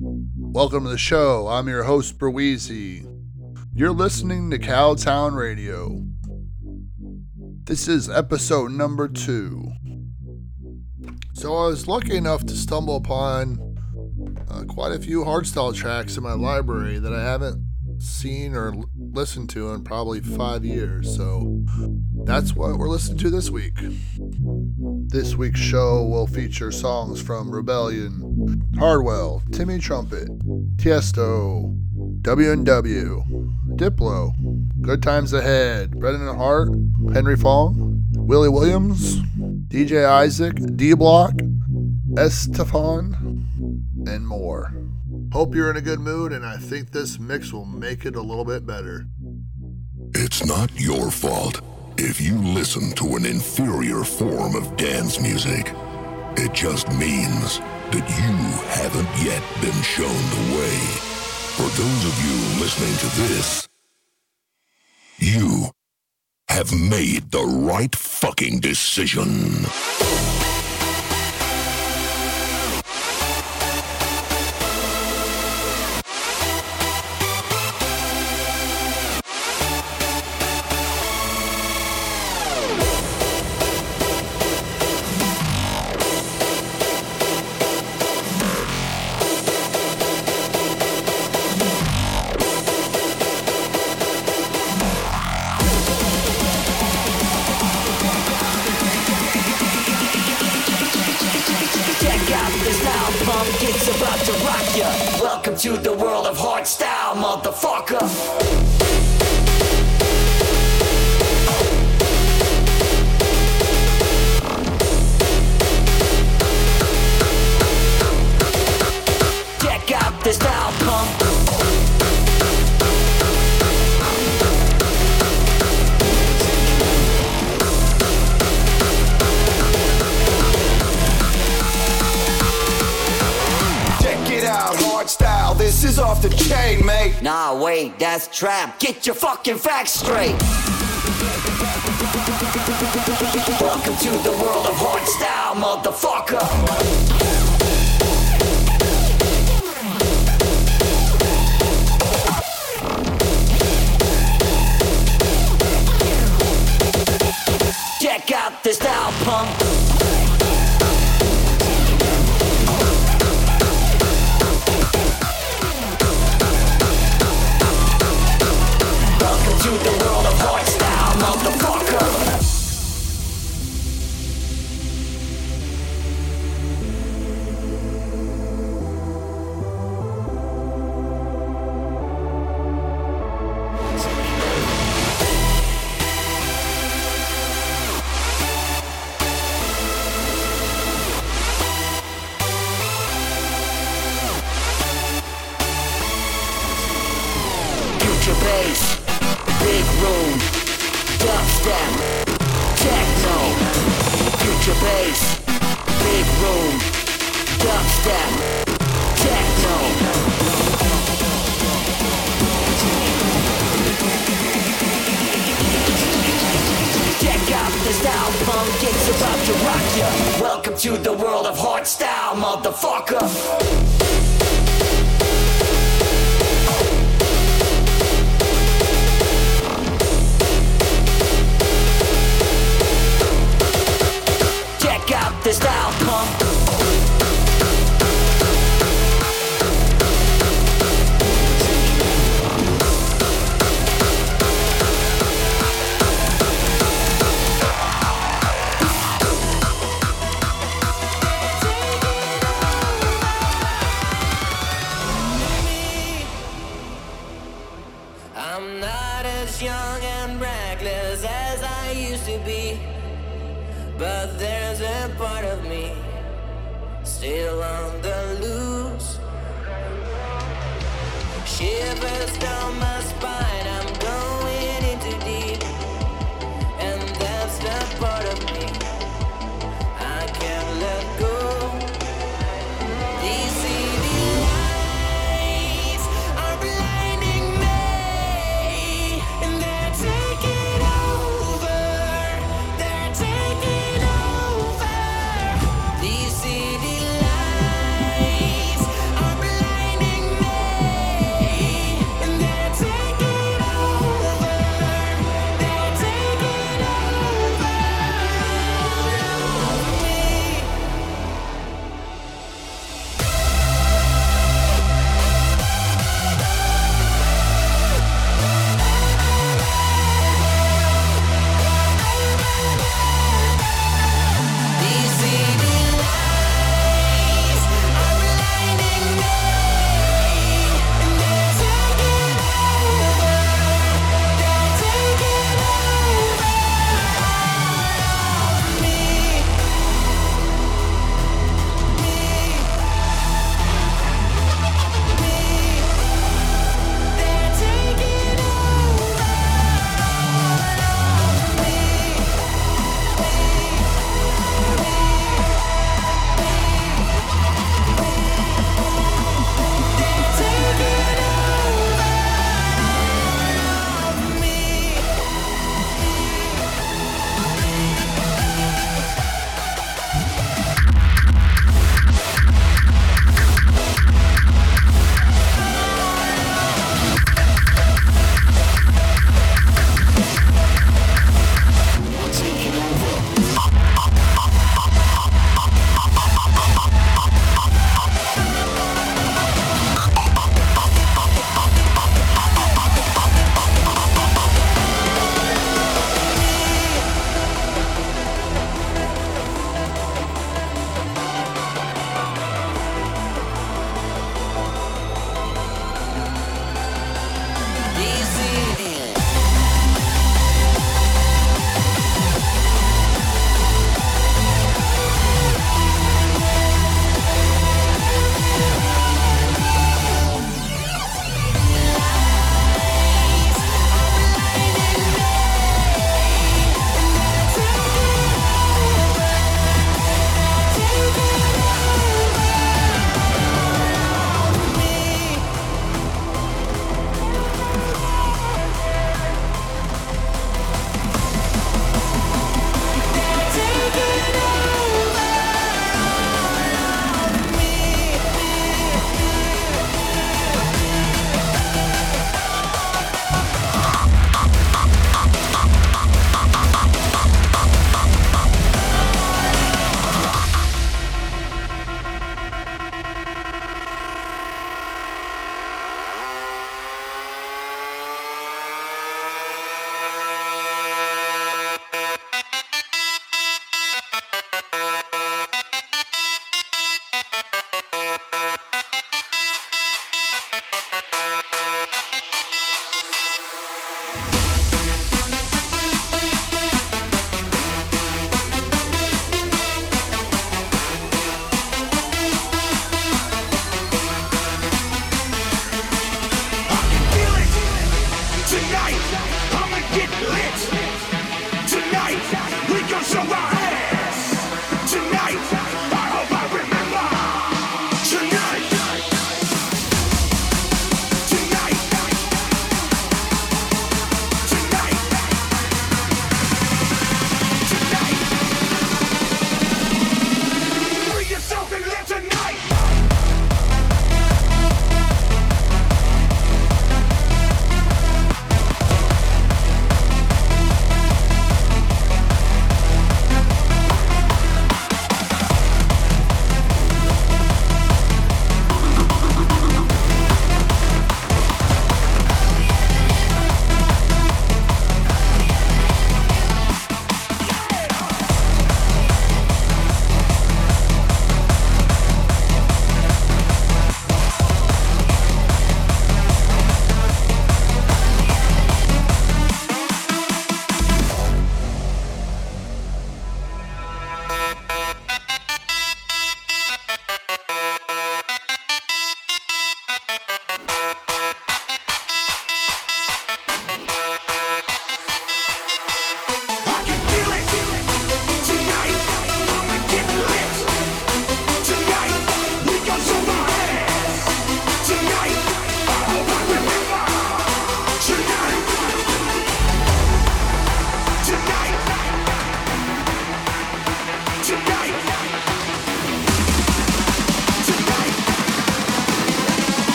Welcome to the show. I'm your host, Burweezie. You're listening to Cowtown Radio. This is episode number two. So I was lucky enough to stumble upon uh, quite a few hardstyle tracks in my library that I haven't seen or l- listened to in probably five years. So that's what we're listening to this week. This week's show will feature songs from Rebelion, Hardwell, Timmy Trumpet, Tiesto, W&W, Diplo, Good Times Ahead, Brennan Heart, Henry Fong, Willy Williams, DJ Isaac, D Block, S-Te-Fan, and more. Hope you're in a good mood, and I think this mix will make it a little bit better. It's not your fault if you listen to an inferior form of dance music. It just means that you haven't yet been shown the way. For those of you listening to this, you have made the right fucking decision. Trap. Get your fucking facts straight. Welcome to the world of hardstyle, motherfucker. To the world of hardstyle, motherfucker. But there's a part of me still on the loose. Shivers down my spine,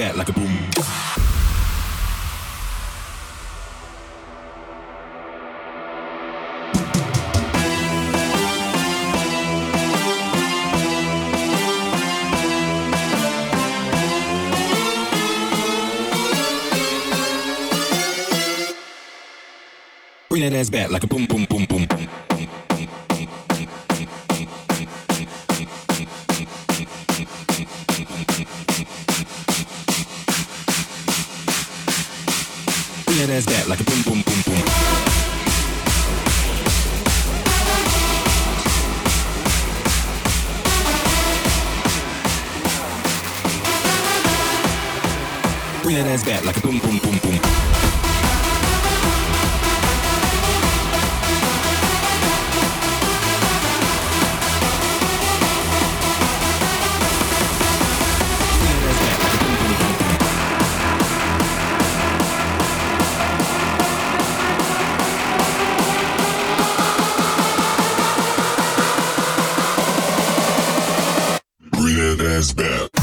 back like a boom, boom, boom, boom, boom. Ass like boom, boom, boom, boom. has been.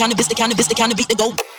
Cannabis, the cannabis, the cannabis, the go.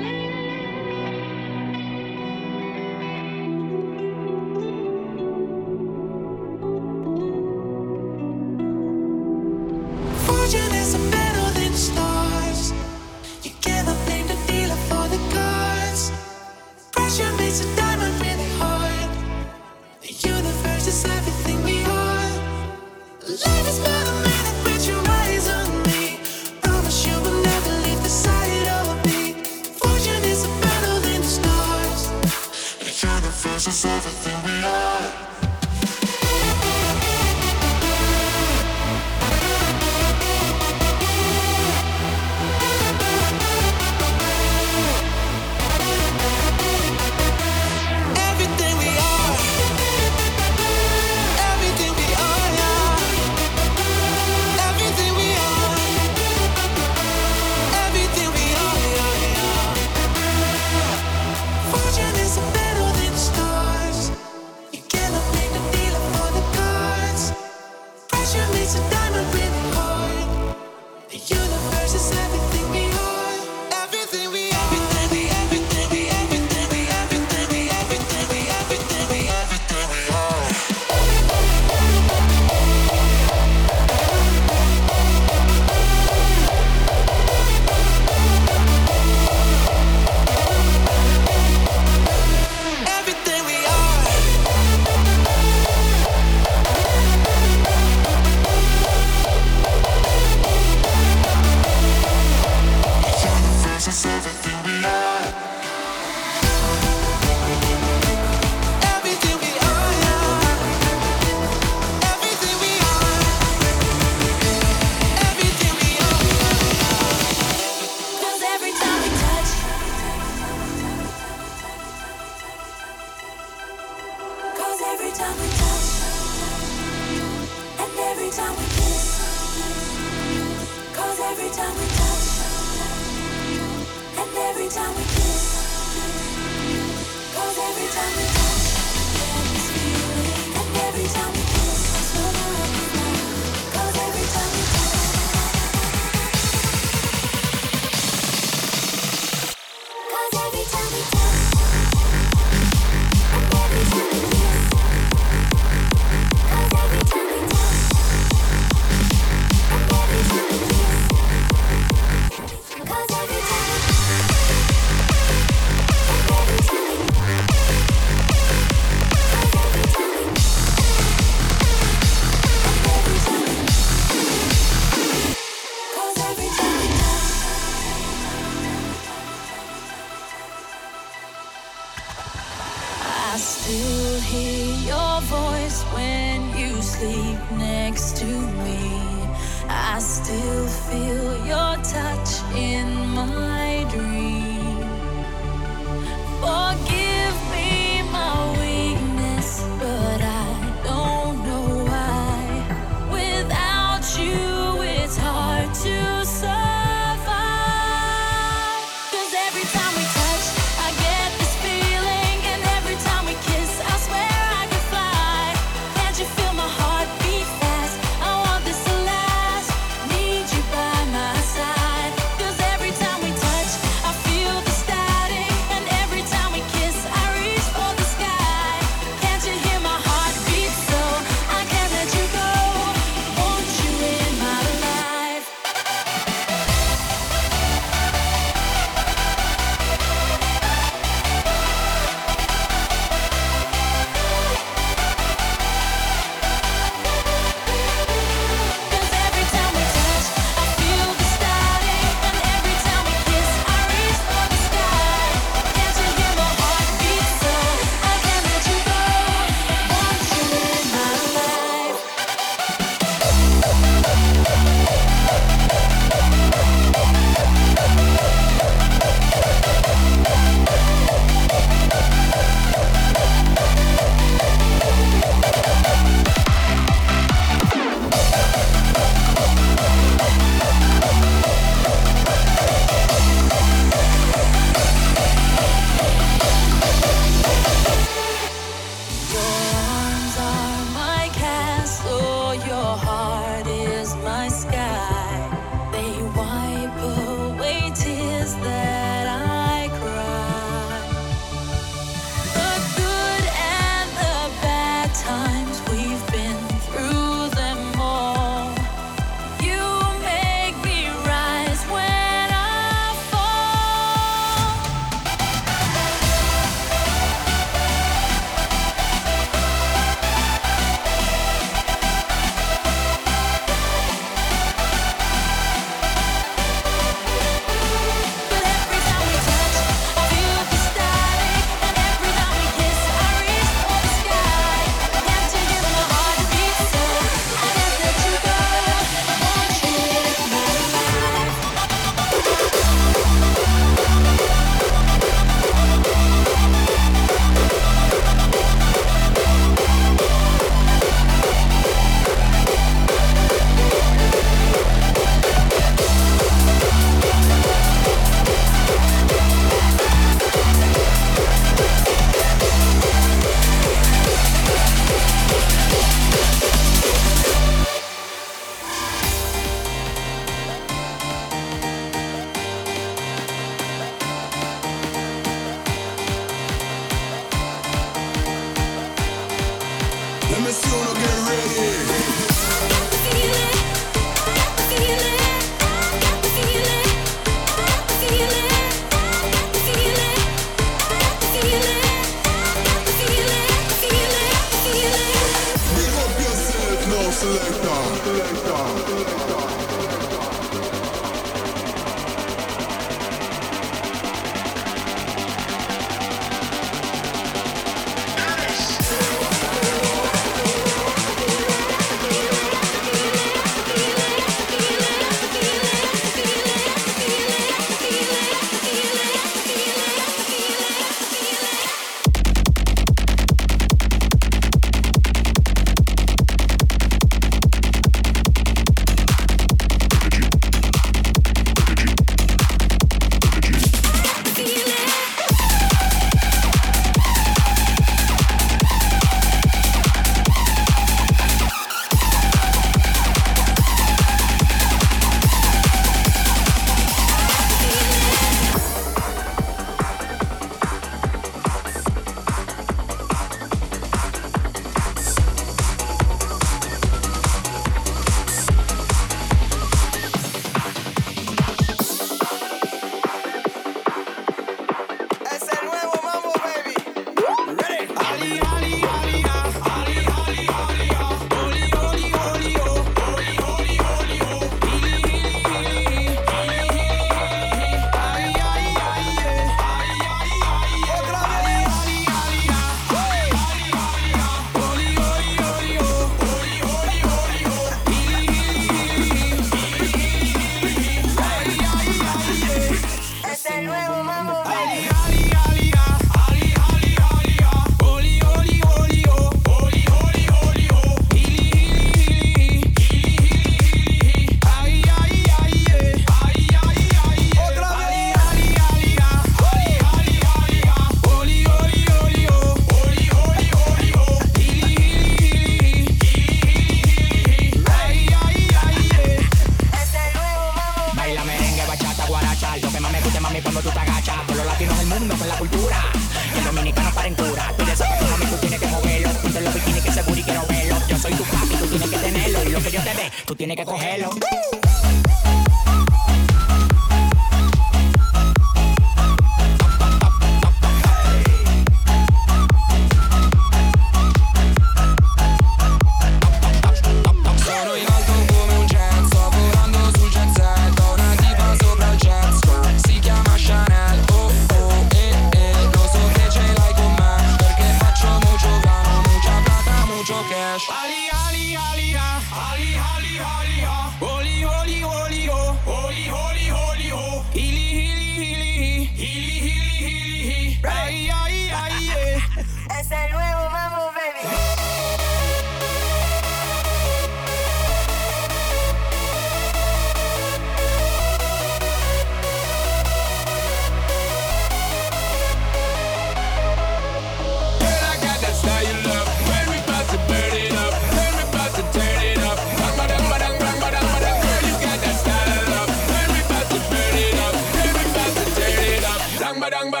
badang, badang.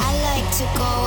I like to go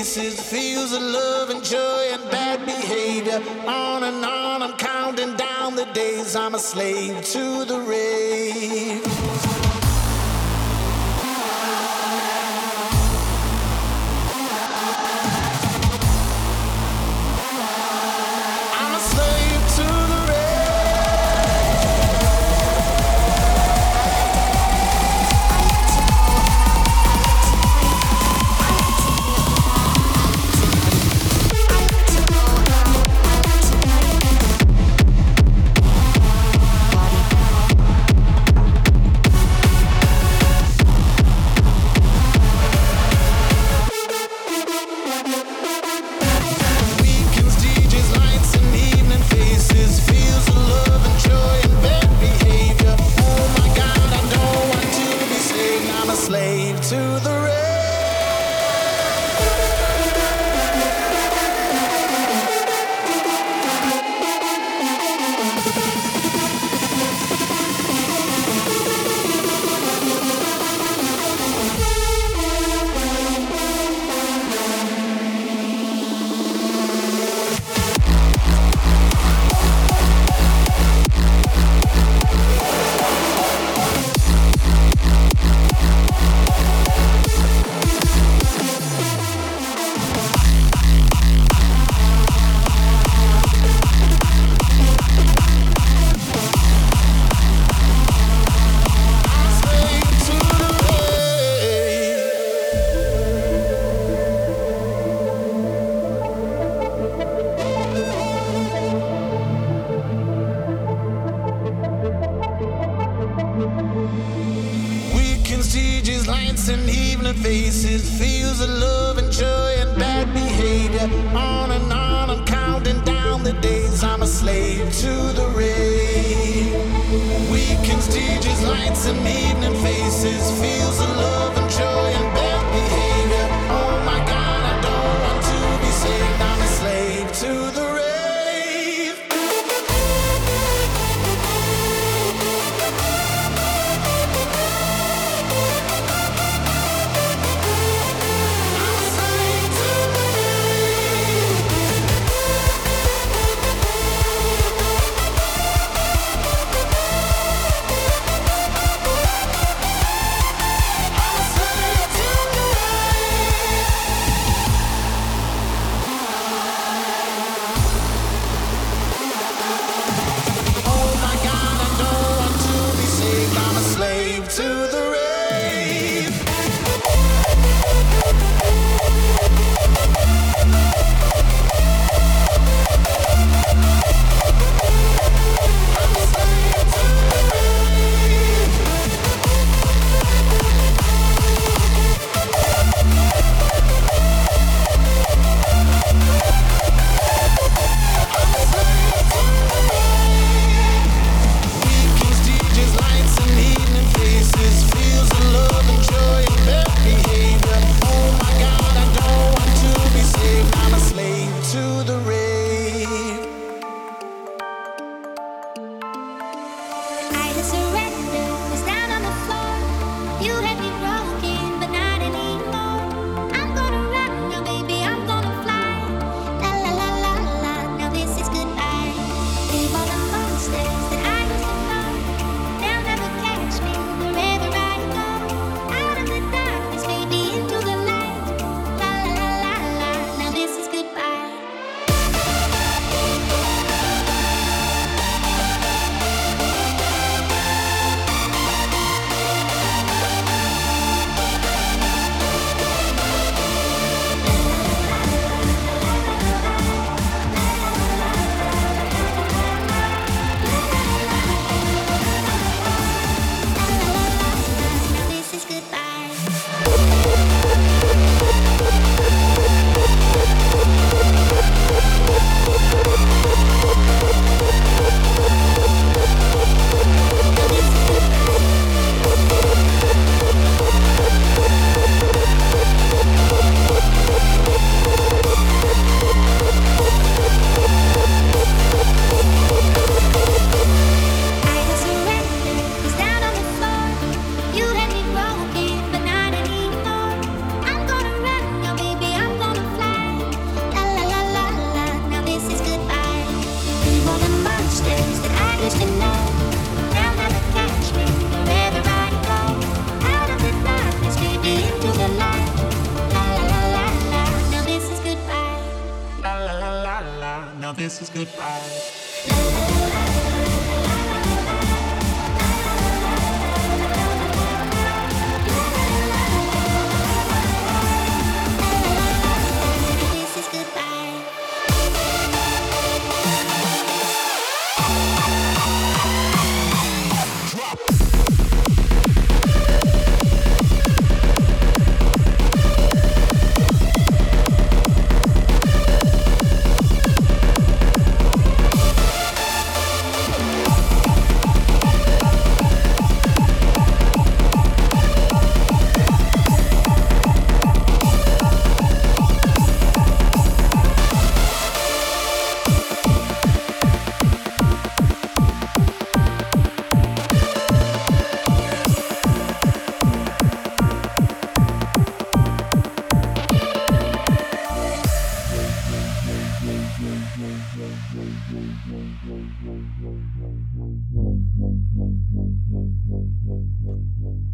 faces, the of love and joy and bad behavior. On and on, I'm counting down the days I'm a slave to the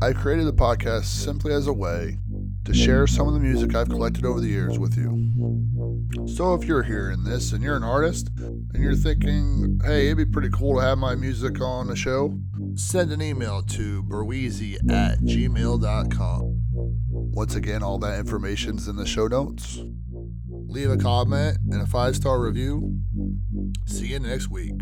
I created the podcast simply as a way to share some of the music I've collected over the years with you. So if you're hearing this and you're an artist and you're thinking, hey, it'd be pretty cool to have my music on the show, send an email to Burweezie at gmail.com. Once again, all that information's in the show notes. Leave a comment and a five star review. See you next week.